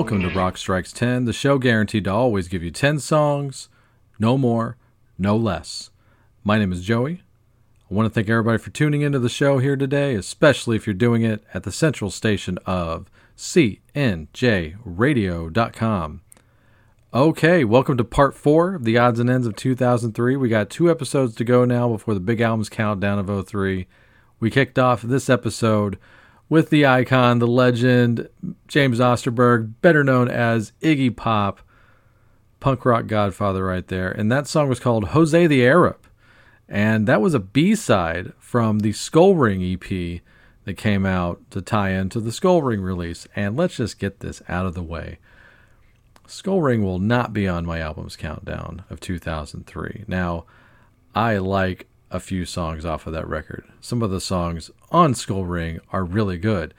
Welcome to Rock Strikes 10, the show guaranteed to always give you 10 songs, no more, no less. My name is Joey. I want to thank everybody for tuning into the show here today, especially if you're doing it at the central station of CNJRadio.com. Okay, welcome to part four of the odds and ends of 2003. We got two episodes to go now before the big albums countdown of 03. We kicked off this episode with the icon, the legend, James Osterberg, better known as Iggy Pop, punk rock godfather right there. And that song was called Jose the Arab. And that was a B side from the Skull Ring EP that came out to tie into the Skull Ring release. And let's just get this out of the way. Skull Ring will not be on my album's countdown of 2003. Now, I like a few songs off of that record. Some of the songs on Skull Ring are really good.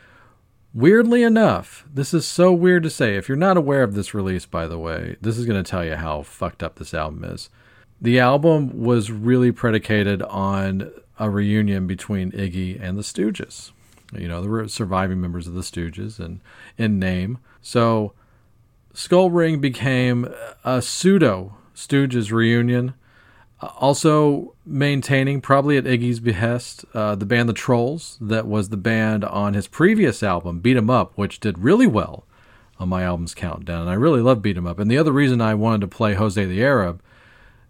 Weirdly enough, this is so weird to say. If you're not aware of this release, by the way, this is going to tell you how fucked up this album is. The album was really predicated on a reunion between Iggy and the Stooges. You know, there were surviving members of the Stooges and in name. So Skull Ring became a pseudo Stooges reunion. Uh, Also maintaining, probably at Iggy's behest, uh, the band The Trolls, that was the band on his previous album, Beat 'em Up, which did really well on my album's countdown. And I really love Beat 'em Up. And the other reason I wanted to play Jose the Arab,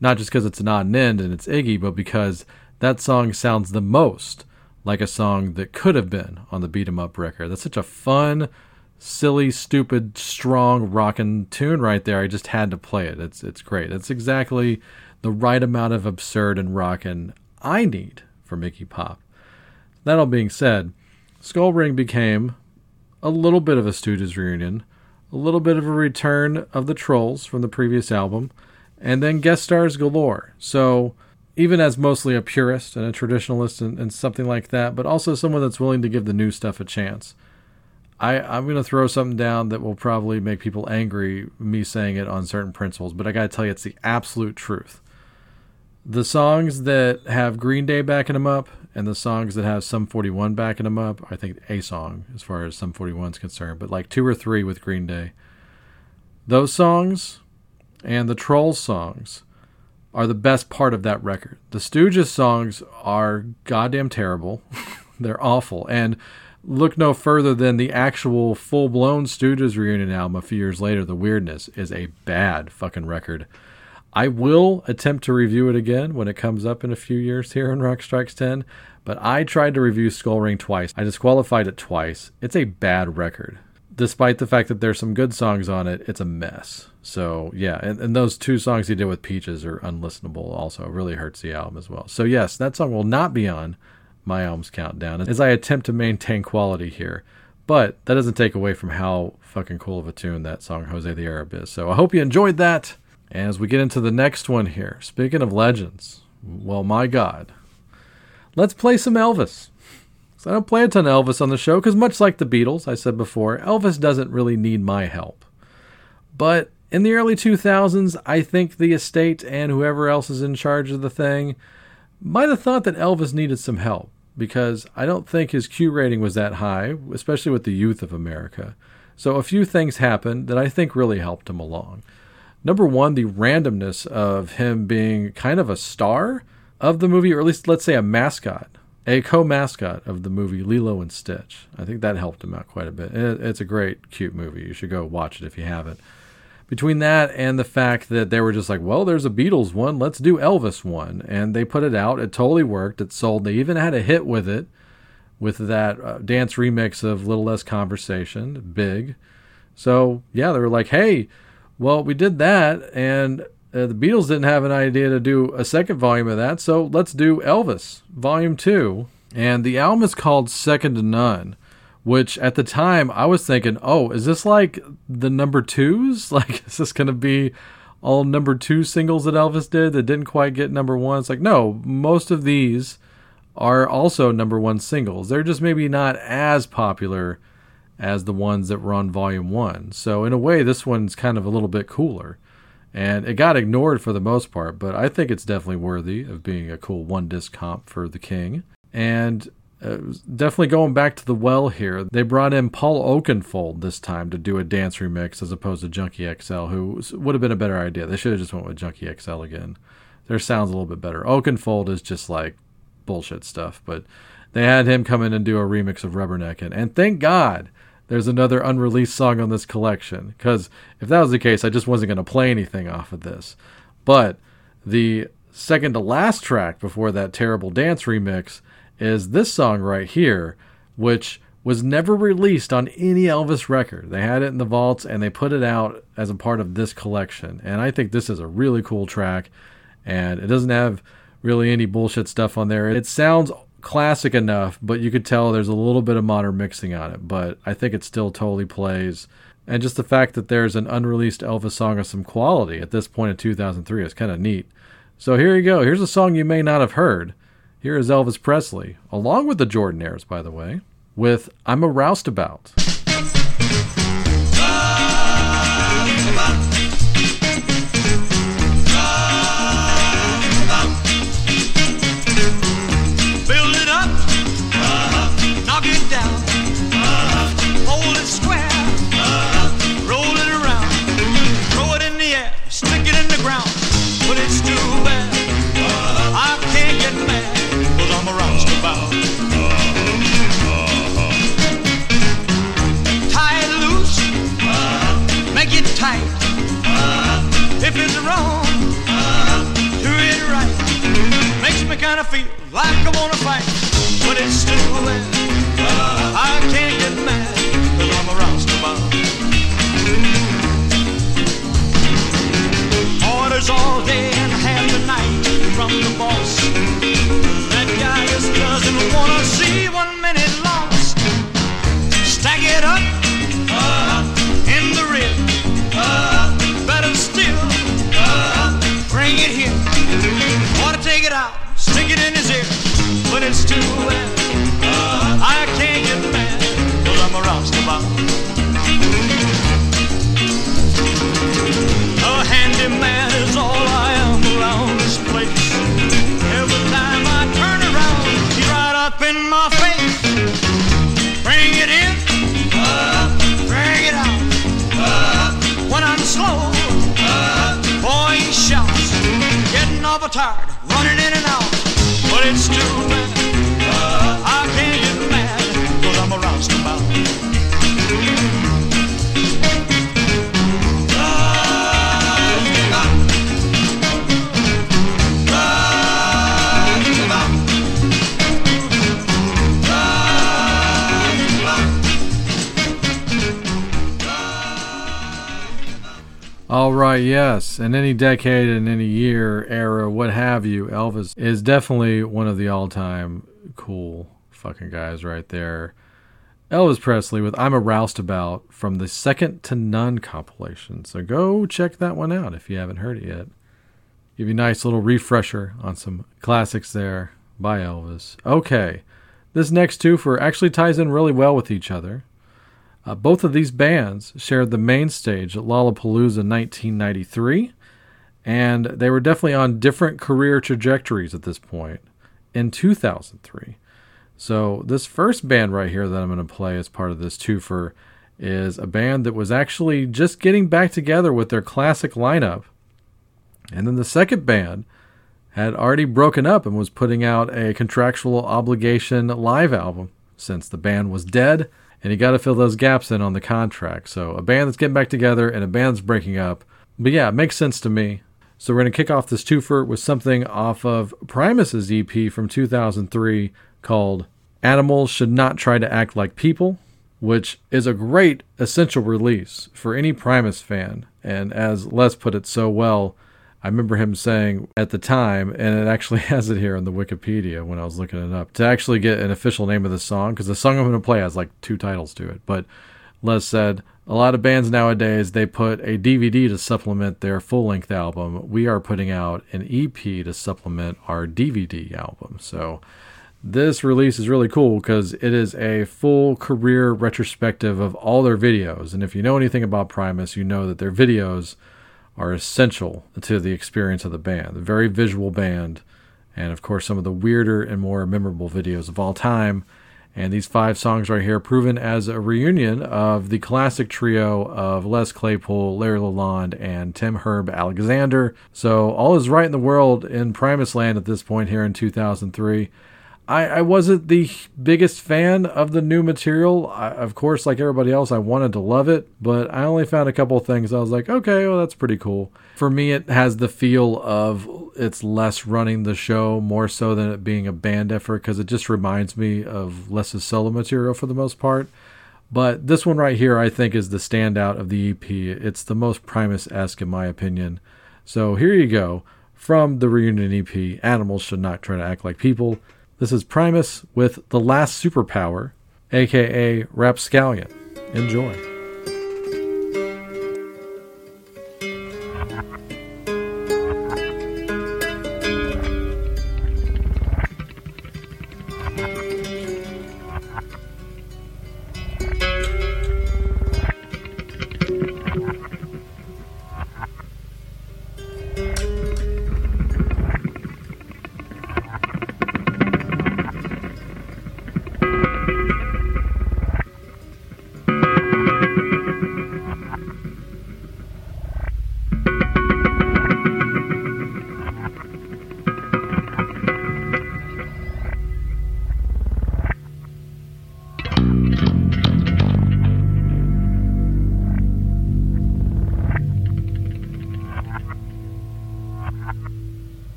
not just because it's an odd end and it's Iggy, but because that song sounds the most like a song that could have been on the Beat 'em Up record. That's such a fun, silly, stupid, strong rockin' tune right there. I just had to play it. It's it's great. It's exactly the right amount of absurd and rockin' I need for Iggy Pop. That all being said, Skull Ring became a little bit of a Stooges reunion, a little bit of a return of the Trolls from the previous album, and then guest stars galore. So even as mostly a purist and a traditionalist and, and something like that, but also someone that's willing to give the new stuff a chance. I, I'm going to throw something down that will probably make people angry, me saying it on certain principles, but I got to tell you, it's the absolute truth. The songs that have Green Day backing them up and the songs that have Sum 41 backing them up, I think a song as far as Sum 41 is concerned, but like two or three with Green Day, those songs and the Trolls songs are the best part of that record. The Stooges songs are goddamn terrible. They're awful. And look no further than the actual full blown Stooges reunion album a few years later, The Weirdness, is a bad fucking record. I will attempt to review it again when it comes up in a few years here on Rock Strikes 10, but I tried to review Skull Ring twice. I disqualified it twice. It's a bad record. Despite the fact that there's some good songs on it, it's a mess. So, yeah, and, and those two songs he did with Peaches are unlistenable also. It really hurts the album as well. So, yes, that song will not be on my album's countdown as I attempt to maintain quality here. But that doesn't take away from how fucking cool of a tune that song Jose the Arab is. So I hope you enjoyed that. As we get into the next one here, speaking of legends, well, my God, let's play some Elvis. So I don't play a ton of Elvis on the show because, much like the Beatles, I said before, Elvis doesn't really need my help. But in the early 2000s, I think the estate and whoever else is in charge of the thing might have thought that Elvis needed some help because I don't think his Q rating was that high, especially with the youth of America. So a few things happened that I think really helped him along. Number one, the randomness of him being kind of a star of the movie, or at least let's say a mascot, a co mascot of the movie Lilo and Stitch. I think that helped him out quite a bit. It's a great, cute movie. You should go watch it if you haven't. Between that and the fact that they were just like, well, there's a Beatles one, let's do Elvis one. And they put it out. It totally worked. It sold. They even had a hit with it, with that uh, dance remix of Little Less Conversation, Big. So, yeah, they were like, hey, well, we did that, and uh, the Beatles didn't have an idea to do a second volume of that, so let's do Elvis, Volume 2. And the album is called Second to None, which at the time I was thinking, oh, is this like the number twos? Like, is this going to be all number two singles that Elvis did that didn't quite get number one? It's like, no, most of these are also number one singles. They're just maybe not as popular as the ones that were on volume one. So in a way, this one's kind of a little bit cooler. And it got ignored for the most part, but I think it's definitely worthy of being a cool one disc comp for the King. And uh, definitely going back to the well here, they brought in Paul Oakenfold this time to do a dance remix as opposed to Junkie XL, who would have been a better idea. They should have just went with Junkie XL again. Their sound's a little bit better. Oakenfold is just like bullshit stuff, but they had him come in and do a remix of Rubberneckin'. And thank God there's another unreleased song on this collection, because if that was the case, I just wasn't going to play anything off of this. But the second to last track before that terrible dance remix is this song right here, which was never released on any Elvis record. They had it in the vaults and they put it out as a part of this collection. And I think this is a really cool track. And it doesn't have really any bullshit stuff on there. It sounds classic enough, but you could tell there's a little bit of modern mixing on it. But I think it still totally plays. And just the fact that there's an unreleased Elvis song of some quality at this point in 2003 is kind of neat. So here you go. Here's a song you may not have heard. Here is Elvis Presley, along with the Jordanaires, by the way, with I'm a Roustabout. Feel like I wanna fight, but it's still there. I can't Getting yes. In any decade, in any year, era, what have you, Elvis is definitely one of the all time cool fucking guys right there. Elvis Presley with I'm a Roustabout from the Second to None compilation. So go check that one out if you haven't heard it yet. Give you a nice little refresher on some classics there by Elvis. Okay, this next two for actually ties in really well with each other. Uh, both of these bands shared the main stage at Lollapalooza in 1993, and they were definitely on different career trajectories at this point in 2003. So, this first band right here that I'm going to play as part of this twofer is a band that was actually just getting back together with their classic lineup. And then the second band had already broken up and was putting out a contractual obligation live album since the band was dead and you got to fill those gaps in on the contract. So a band that's getting back together and a band that's breaking up. But yeah, it makes sense to me. So we're going to kick off this twofer with something off of Primus's EP from 2003 called Animals Should Not Try to Act Like People, which is a great essential release for any Primus fan. And as Les put it so well, I remember him saying at the time, and it actually has it here on the Wikipedia when I was looking it up, to actually get an official name of the song, because the song I'm going to play has like two titles to it. But Les said, a lot of bands nowadays, they put a DVD to supplement their full length album. We are putting out an EP to supplement our DVD album. So this release is really cool because it is a full career retrospective of all their videos. And if you know anything about Primus, you know that their videos are essential to the experience of the band. The very visual band, and of course, some of the weirder and more memorable videos of all time. And these five songs right here, proven as a reunion of the classic trio of Les Claypool, Larry Lalonde, and Tim Herb Alexander. So, all is right in the world in Primus Land at this point here in 2003. I, I wasn't the biggest fan of the new material. I, of course, like everybody else, I wanted to love it, but I only found a couple things I was like, okay, well, that's pretty cool. For me, it has the feel of it's Les running the show more so than it being a band effort because it just reminds me of Les's solo material for the most part. But this one right here, I think, is the standout of the EP. It's the most Primus esque, in my opinion. So here you go from the reunion EP Animals Should Not Try to Act Like People. This is Primus with The Last Superpower, aka Rapscallion. Enjoy.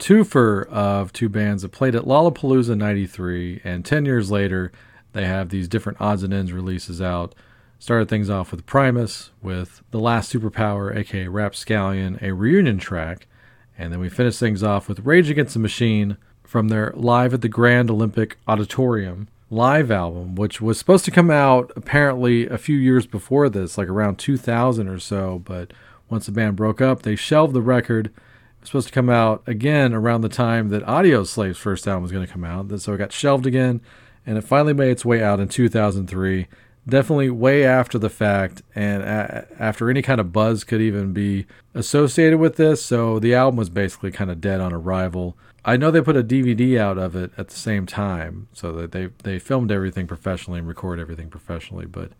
Twofer of two bands that played at Lollapalooza 93, and 10 years later, they have these different odds and ends releases out. Started things off with Primus, with The Last Superpower, aka Rapscallion, a reunion track. And then we finished things off with Rage Against the Machine from their Live at the Grand Olympic Auditorium live album, which was supposed to come out apparently a few years before this, like around 2000 or so. But once the band broke up, they shelved the record. Supposed to come out again around the time that Audioslave's first album was going to come out. So it got shelved again, and it finally made its way out in 2003. Definitely way after the fact, and a- after any kind of buzz could even be associated with this. So the album was basically kind of dead on arrival. I know they put a DVD out of it at the same time, so that they they filmed everything professionally and recorded everything professionally. But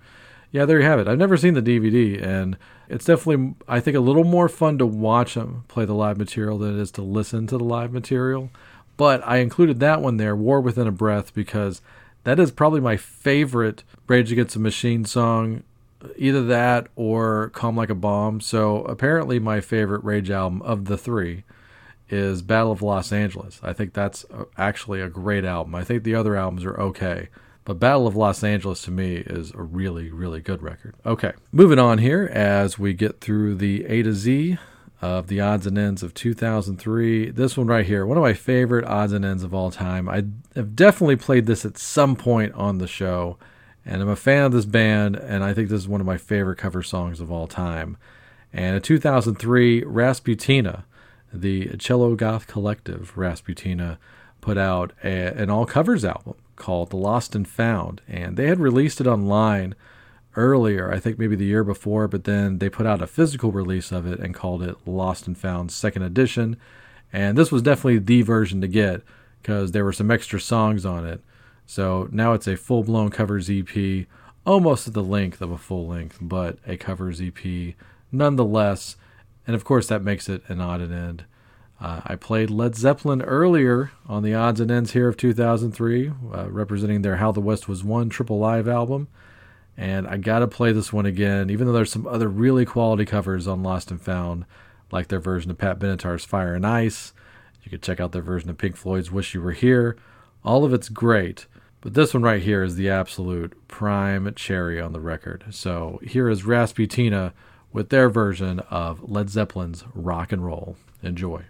yeah, there you have it. I've never seen the DVD, and it's definitely, I think, a little more fun to watch them play the live material than it is to listen to the live material. But I included that one there, War Within a Breath, because that is probably my favorite Rage Against the Machine song. Either that or Calm Like a Bomb. So apparently, my favorite Rage album of the three is Battle of Los Angeles. I think that's actually a great album. I think the other albums are okay. But Battle of Los Angeles to me is a really, really good record. Okay, moving on here as we get through the A to Z of the odds and ends of 2003. This one right here, one of my favorite odds and ends of all time. I have definitely played this at some point on the show, and I'm a fan of this band, and I think this is one of my favorite cover songs of all time. And in 2003, Rasputina, the Cello Goth Collective, Rasputina, put out a, an all covers album called The Lost and Found. And they had released it online earlier, I think maybe the year before, but then they put out a physical release of it and called it Lost and Found Second Edition. And this was definitely the version to get because there were some extra songs on it. So now it's a full blown covers EP, almost at the length of a full length, but a covers EP nonetheless. And of course, that makes it an odd and end. Uh, I played Led Zeppelin earlier on the odds and ends here of 2003, uh, representing their How the West Was Won triple live album. And I gotta play this one again, even though there's some other really quality covers on Lost and Found, like their version of Pat Benatar's Fire and Ice. You could check out their version of Pink Floyd's Wish You Were Here. All of it's great, but this one right here is the absolute prime cherry on the record. So here is Rasputina with their version of Led Zeppelin's Rock and Roll. Enjoy.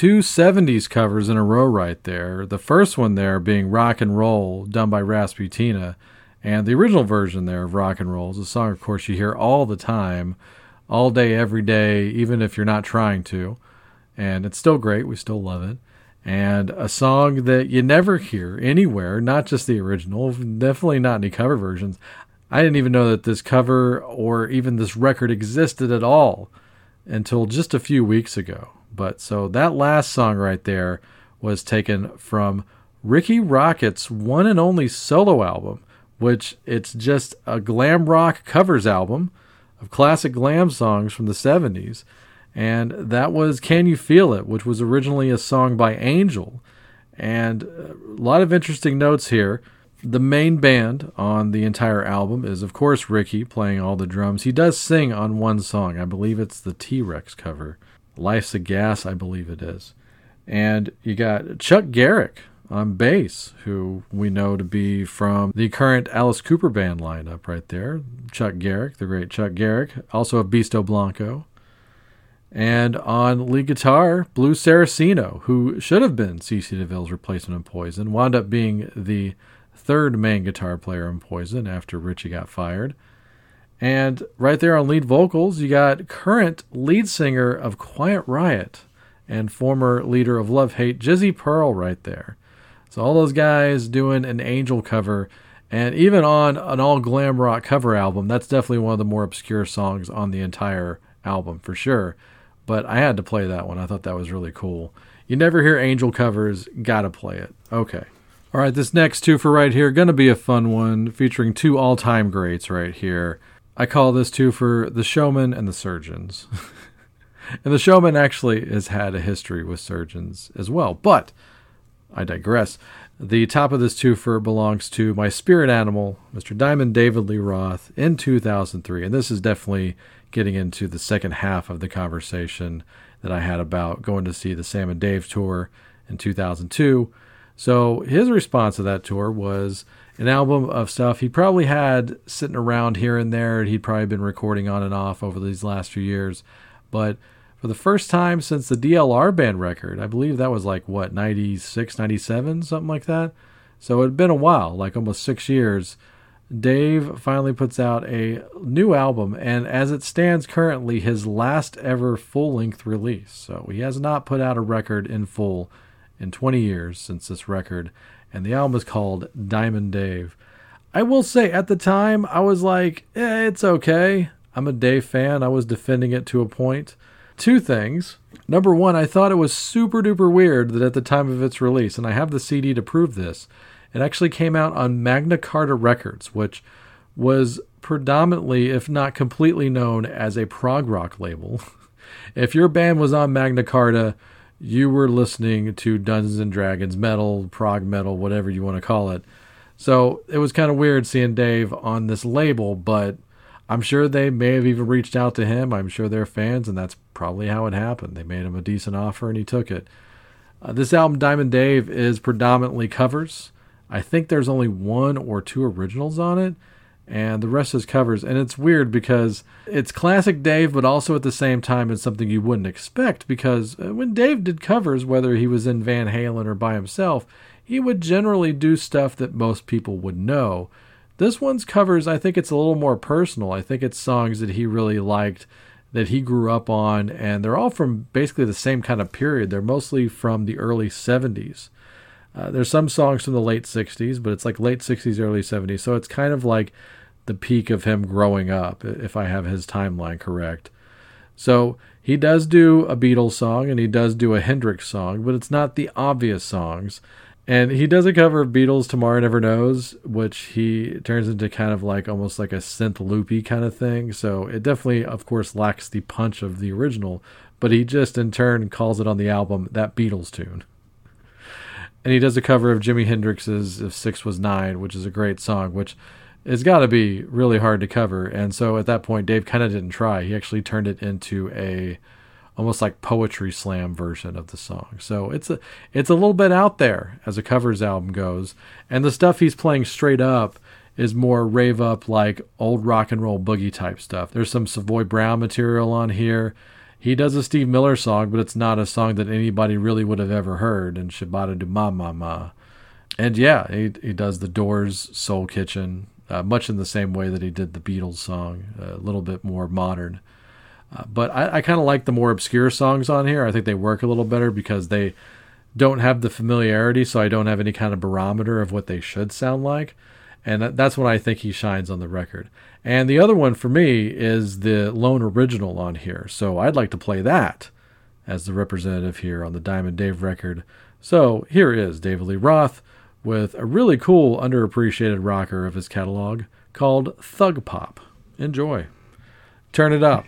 Two 70s covers in a row right there. The first one there being Rock and Roll, done by Rasputina, and the original version there of Rock and Roll is a song, of course, you hear all the time, all day, every day, even if you're not trying to. And it's still great. We still love it. And a song that you never hear anywhere, not just the original, definitely not any cover versions. I didn't even know that this cover or even this record existed at all until just a few weeks ago. But so that last song right there was taken from Ricky Rocket's one and only solo album, which it's just a glam rock covers album of classic glam songs from the 70s. And that was Can You Feel It, which was originally a song by Angel. And a lot of interesting notes here. The main band on the entire album is, of course, Ricky playing all the drums. He does sing on one song. I believe it's the T Rex cover. Life's a Gas, I believe it is. And you got Chuck Garrick on bass, who we know to be from the current Alice Cooper band lineup right there. Chuck Garrick, the great Chuck Garrick, also of Beasto Blanco. And on lead guitar, Blues Saraceno, who should have been CC DeVille's replacement in Poison, wound up being the third main guitar player in Poison after Richie got fired. And right there on lead vocals, you got current lead singer of Quiet Riot and former leader of Love Hate, Jizzy Pearl, right there. So all those guys doing an Angel cover, and even on an all glam rock cover album, that's definitely one of the more obscure songs on the entire album for sure. But I had to play that one. I thought that was really cool. You never hear Angel covers, gotta play it. Okay. All right, this next two for right here, gonna be a fun one, featuring two all time greats right here. I call this two for the showman and the surgeons. and the showman actually has had a history with surgeons as well. But I digress. The top of this twofer belongs to my spirit animal, Mr. Diamond David Lee Roth, in 2003. And this is definitely getting into the second half of the conversation that I had about going to see the Sam and Dave tour in 2002. So his response to that tour was an album of stuff he probably had sitting around here and there. He'd probably been recording on and off over these last few years. But for the first time since the DLR band record. I believe that was like what 96, 97, something like that. So it had been a while, like almost 6 years. Dave finally puts out a new album and as it stands currently his last ever full-length release. So he has not put out a record in full in 20 years since this record and the album is called Diamond Dave. I will say at the time I was like, eh, it's okay. I'm a Dave fan. I was defending it to a point. two things. Number one, I thought it was super duper weird that at the time of its release, and I have the CD to prove this, it actually came out on Magna Carta Records, which was predominantly, if not completely known as a prog rock label. if your band was on Magna Carta, you were listening to Dungeons and Dragons metal, prog metal, whatever you want to call it. So it was kind of weird seeing Dave on this label, but I'm sure they may have even reached out to him. I'm sure they're fans, and that's probably how it happened. They made him a decent offer, and he took it. Uh, this album, Diamond Dave, is predominantly covers. I think there's only one or two originals on it, and the rest is covers. And it's weird because it's classic Dave, but also at the same time, it's something you wouldn't expect because uh, when Dave did covers, whether he was in Van Halen or by himself, he would generally do stuff that most people would know. This one's covers, I think it's a little more personal. I think it's songs that he really liked, that he grew up on, and they're all from basically the same kind of period. They're mostly from the early 70s. Uh, there's some songs from the late 60s, but it's like late 60s, early 70s. So it's kind of like the peak of him growing up, if I have his timeline correct. So he does do a Beatles song and he does do a Hendrix song, but it's not the obvious songs. And he does a cover of Beatles Tomorrow Never Knows, which he turns into kind of like almost like a synth loopy kind of thing. So it definitely, of course, lacks the punch of the original, but he just in turn calls it on the album that Beatles tune. And he does a cover of Jimi Hendrix's If Six Was Nine, which is a great song, which has got to be really hard to cover. And so at that point, Dave kind of didn't try. He actually turned it into a almost like poetry slam version of the song. So it's a it's a little bit out there as a covers album goes, and the stuff he's playing straight up is more rave up like old rock and roll boogie type stuff. There's some Savoy Brown material on here. he does a Steve Miller song, but it's not a song that anybody really would have ever heard. And Shu Ba Da Du Ma Ma Ma. And yeah, he, he does the Doors Soul Kitchen, uh, much in the same way that he did the Beatles song, a little bit more modern. Uh, but I, I kind of like the more obscure songs on here. I think they work a little better because they don't have the familiarity, so I don't have any kind of barometer of what they should sound like. And that- that's when I think he shines on the record. And the other one for me is the lone original on here. So I'd like to play that as the representative here on the Diamond Dave record. So here is David Lee Roth with a really cool, underappreciated rocker of his catalog called Thug Pop. Enjoy. Turn it up.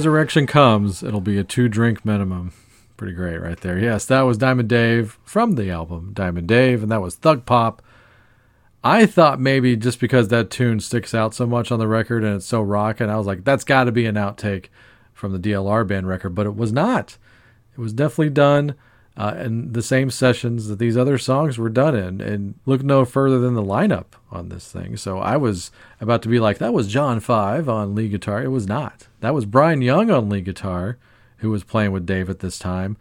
Resurrection comes, it'll be a two drink minimum. Pretty great right there. Yes, that was Diamond Dave from the album Diamond Dave, and that was Thug Pop. I thought maybe just because that tune sticks out so much on the record and it's so rockin', I was like, that's got to be an outtake from the DLR band record, but it was not. It was definitely done uh, the same sessions that these other songs were done in, and look no further than the lineup on this thing. So I was about to be like, that was John Five on lead guitar. It was not. That was Brian Young on lead guitar, who was playing with Dave at this time.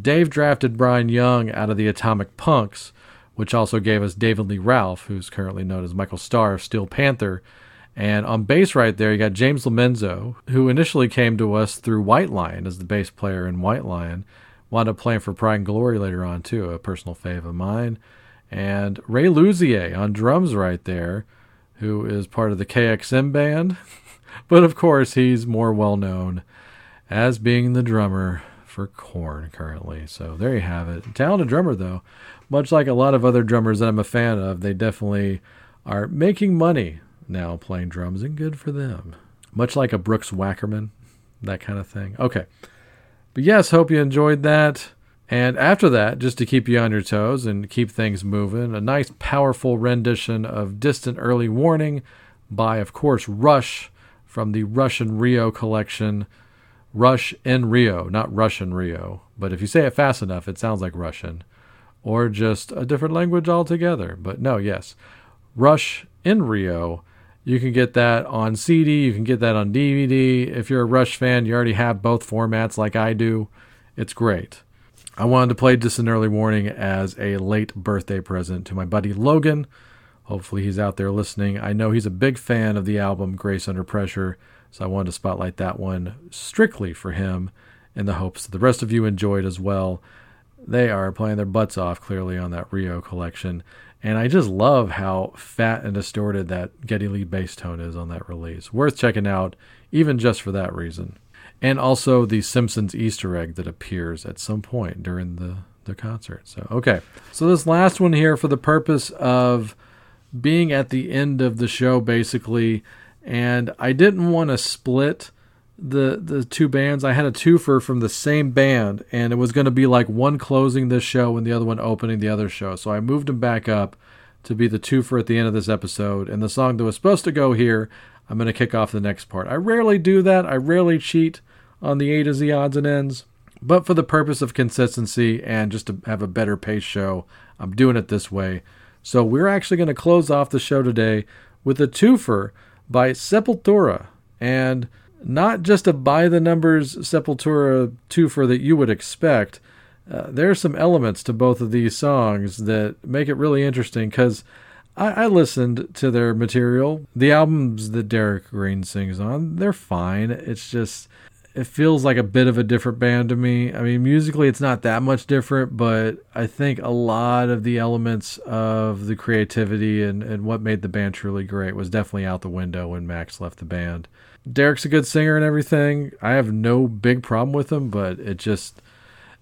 Dave drafted Brian Young out of the Atomic Punks, which also gave us David Lee Ralph, who's currently known as Michael Starr of Steel Panther. And on bass right there, you got James Lomenzo, who initially came to us through White Lion as the bass player in White Lion. Wound up playing for Pride and Glory later on, too, a personal fave of mine. And Ray Luzier on drums right there, who is part of the KXM band. but of course, he's more well known as being the drummer for Korn currently. So there you have it. Talented drummer, though. Much like a lot of other drummers that I'm a fan of, they definitely are making money now playing drums, and good for them. Much like a Brooks Wackerman, that kind of thing. Okay. But yes, hope you enjoyed that. And after that, just to keep you on your toes and keep things moving, a nice, powerful rendition of Distant Early Warning by, of course, Rush from the Russian Rio collection. Rush in Rio, not Russian Rio. But if you say it fast enough, it sounds like Russian. Or just a different language altogether. But no, yes. Rush in Rio. You can get that on CD, you can get that on DVD. If you're a Rush fan, you already have both formats like I do. It's great. I wanted to play Distant Early Warning as a late birthday present to my buddy Logan. Hopefully, he's out there listening. I know he's a big fan of the album Grace Under Pressure, so I wanted to spotlight that one strictly for him in the hopes that the rest of you enjoy it as well. They are playing their butts off clearly on that Rio collection. And I just love how fat and distorted that Geddy Lee bass tone is on that release. Worth checking out, even just for that reason. And also the Simpsons Easter egg that appears at some point during the, the concert. So, okay. So, this last one here, for the purpose of being at the end of the show, basically, and I didn't want to split the the two bands. I had a twofer from the same band, and it was going to be like one closing this show and the other one opening the other show. So I moved them back up to be the twofer at the end of this episode. And the song that was supposed to go here, I'm going to kick off the next part. I rarely do that. I rarely cheat on the A to Z odds and ends, but for the purpose of consistency and just to have a better pace show, I'm doing it this way. So we're actually going to close off the show today with a twofer by Sepultura and not just a by the numbers Sepultura twofer that you would expect. Uh, there are some elements to both of these songs that make it really interesting because I, I, listened to their material. The albums that Derek Green sings on, they're fine. It's just, it feels like a bit of a different band to me. I mean, musically, it's not that much different, but I think a lot of the elements of the creativity and, and what made the band truly great was definitely out the window when Max left the band. Derek's a good singer and everything. I have no big problem with him, but it just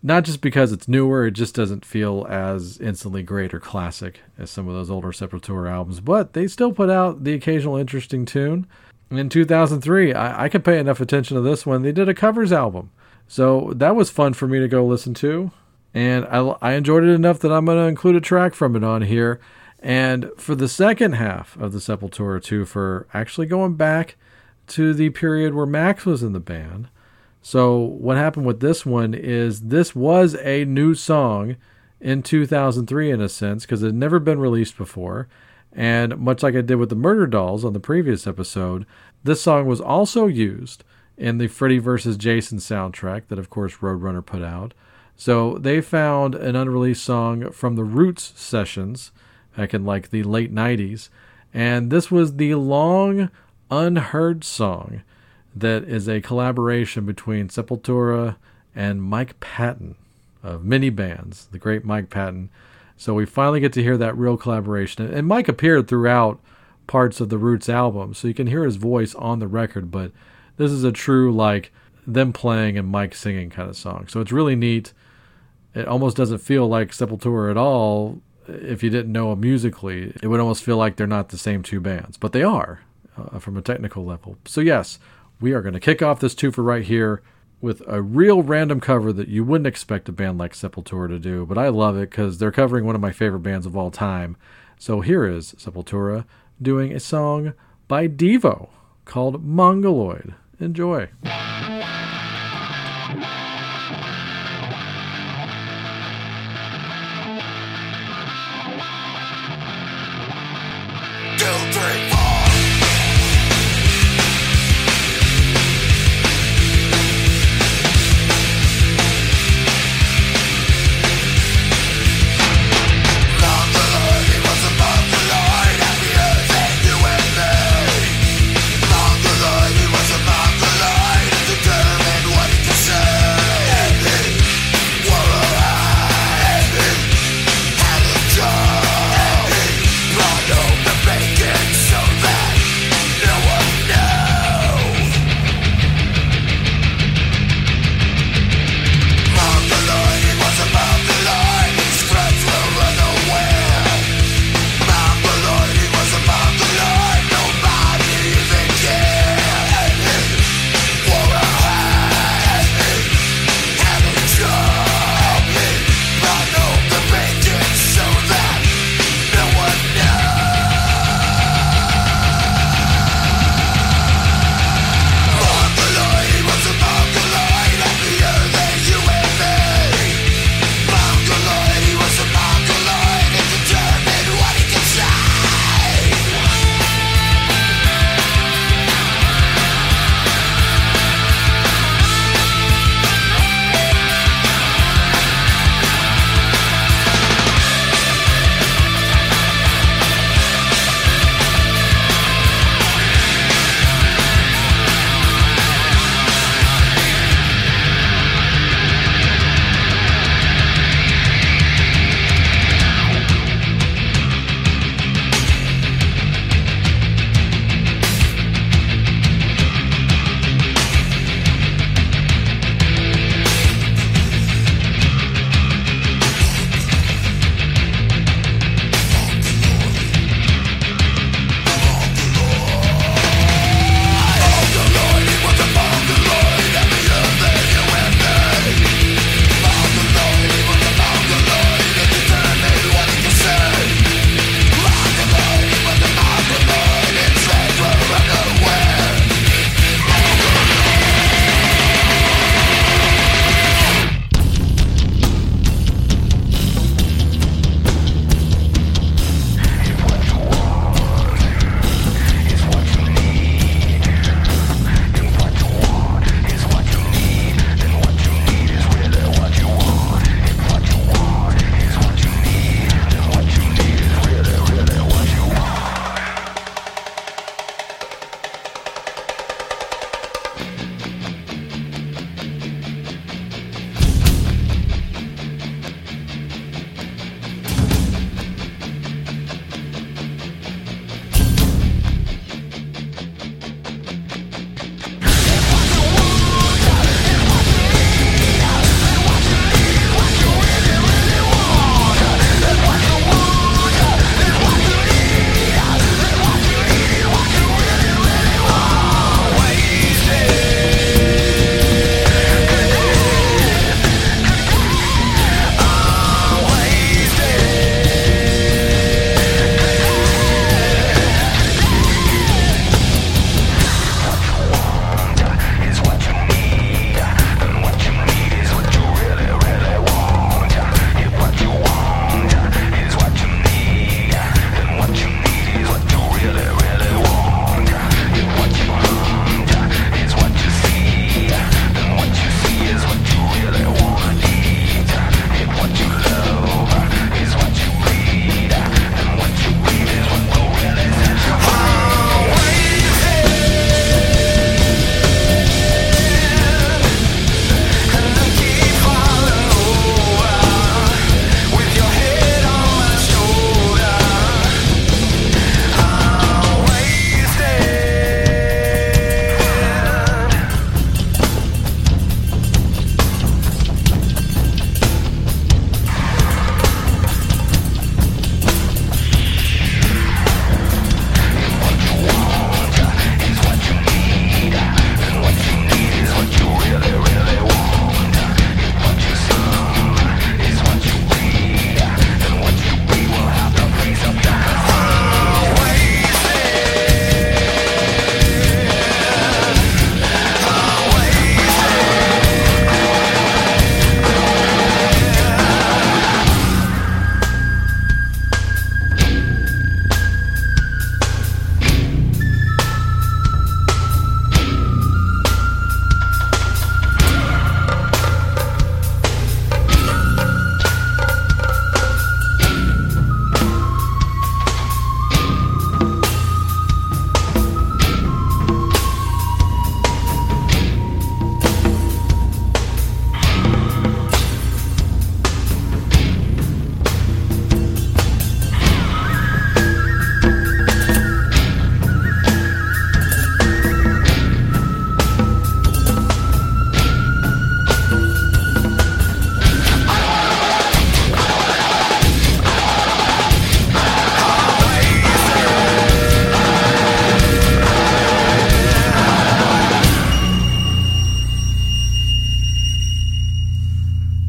not just because it's newer, it just doesn't feel as instantly great or classic as some of those older Sepultura albums. But they still put out the occasional interesting tune. In 2003, I, I could pay enough attention to this one. They did a covers album, so that was fun for me to go listen to, and I, I enjoyed it enough that I'm going to include a track from it on here. And for the second half of the Sepultura 2, for actually going back to the period where Max was in the band. So what happened with this one is this was a new song in 2003 in a sense because it had never been released before. And much like I did with the Murderdolls on the previous episode, this song was also used in the Freddy vs. Jason soundtrack that, of course, Roadrunner put out. So they found an unreleased song from the Roots sessions back in like the late 90s. And this was the long unheard song that is a collaboration between Sepultura and Mike Patton of many bands, the great Mike Patton. So we finally get to hear that real collaboration. And Mike appeared throughout parts of the Roots album, so you can hear his voice on the record, but this is a true, like, them playing and Mike singing kind of song. So it's really neat. It almost doesn't feel like Sepultura at all if you didn't know them musically. It would almost feel like they're not the same two bands, but they are uh, from a technical level. So, yes, we are going to kick off this twofer right here with a real random cover that you wouldn't expect a band like Sepultura to do, but I love it because they're covering one of my favorite bands of all time. So here is Sepultura doing a song by Devo called Mongoloid. Enjoy.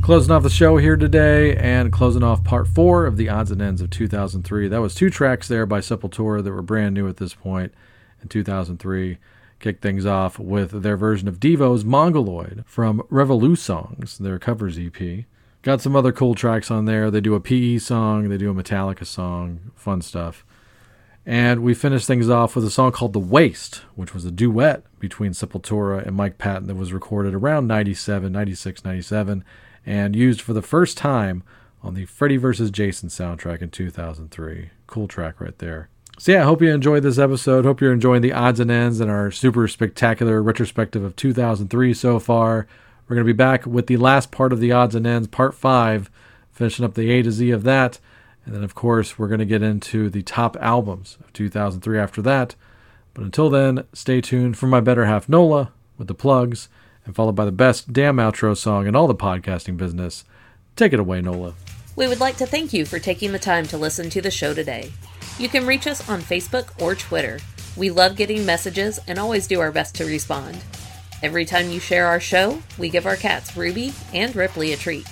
Closing off the show here today and closing off part four of the odds and ends of 2003. That was two tracks there by Sepultura that were brand new at this point in 2003. Kicked things off with their version of Devo's Mongoloid from Revolusongs, their covers EP. Got some other cool tracks on there. They do a PE song, they do a Metallica song, fun stuff. And we finished things off with a song called The Waste, which was a duet between Sepultura and Mike Patton that was recorded around 97, 96, 97, and used for the first time on the Freddy vs. Jason soundtrack in 2003. Cool track right there. So, yeah, I hope you enjoyed this episode. Hope you're enjoying the odds and ends and our super spectacular retrospective of 2003 so far. We're going to be back with the last part of the odds and ends, part five, finishing up the A to Z of that. And then, of course, we're going to get into the top albums of 2003 after that. But until then, stay tuned for my better half, Nola, with the plugs, and followed by the best damn outro song in all the podcasting business. Take it away, Nola. We would like to thank you for taking the time to listen to the show today. You can reach us on Facebook or Twitter. We love getting messages and always do our best to respond. Every time you share our show, we give our cats Ruby and Ripley a treat.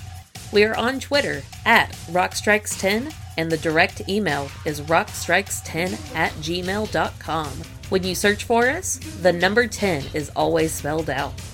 We are on Twitter at Rockstrikes10 and the direct email is rockstrikes10 at gmail.com. When you search for us, the number 10 is always spelled out.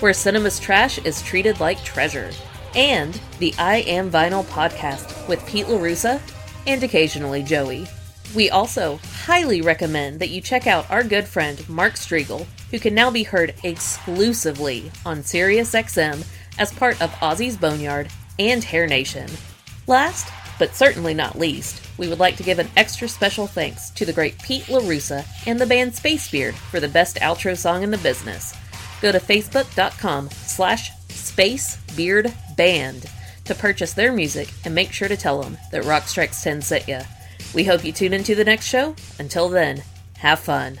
where cinema's trash is treated like treasure. And the I Am Vinyl podcast with Pete LaRussa and occasionally Joey. We also highly recommend that you check out our good friend Mark Strigl, who can now be heard exclusively on SiriusXM as part of Ozzy's Boneyard and Hair Nation. Last, but certainly not least, we would like to give an extra special thanks to the great Pete LaRussa and the band Spacebeard for the best outro song in the business. Go to facebook.com slash spacebeardband to purchase their music and make sure to tell them that Rock Strikes 10 sent ya. We hope you tune into the next show. Until then, have fun.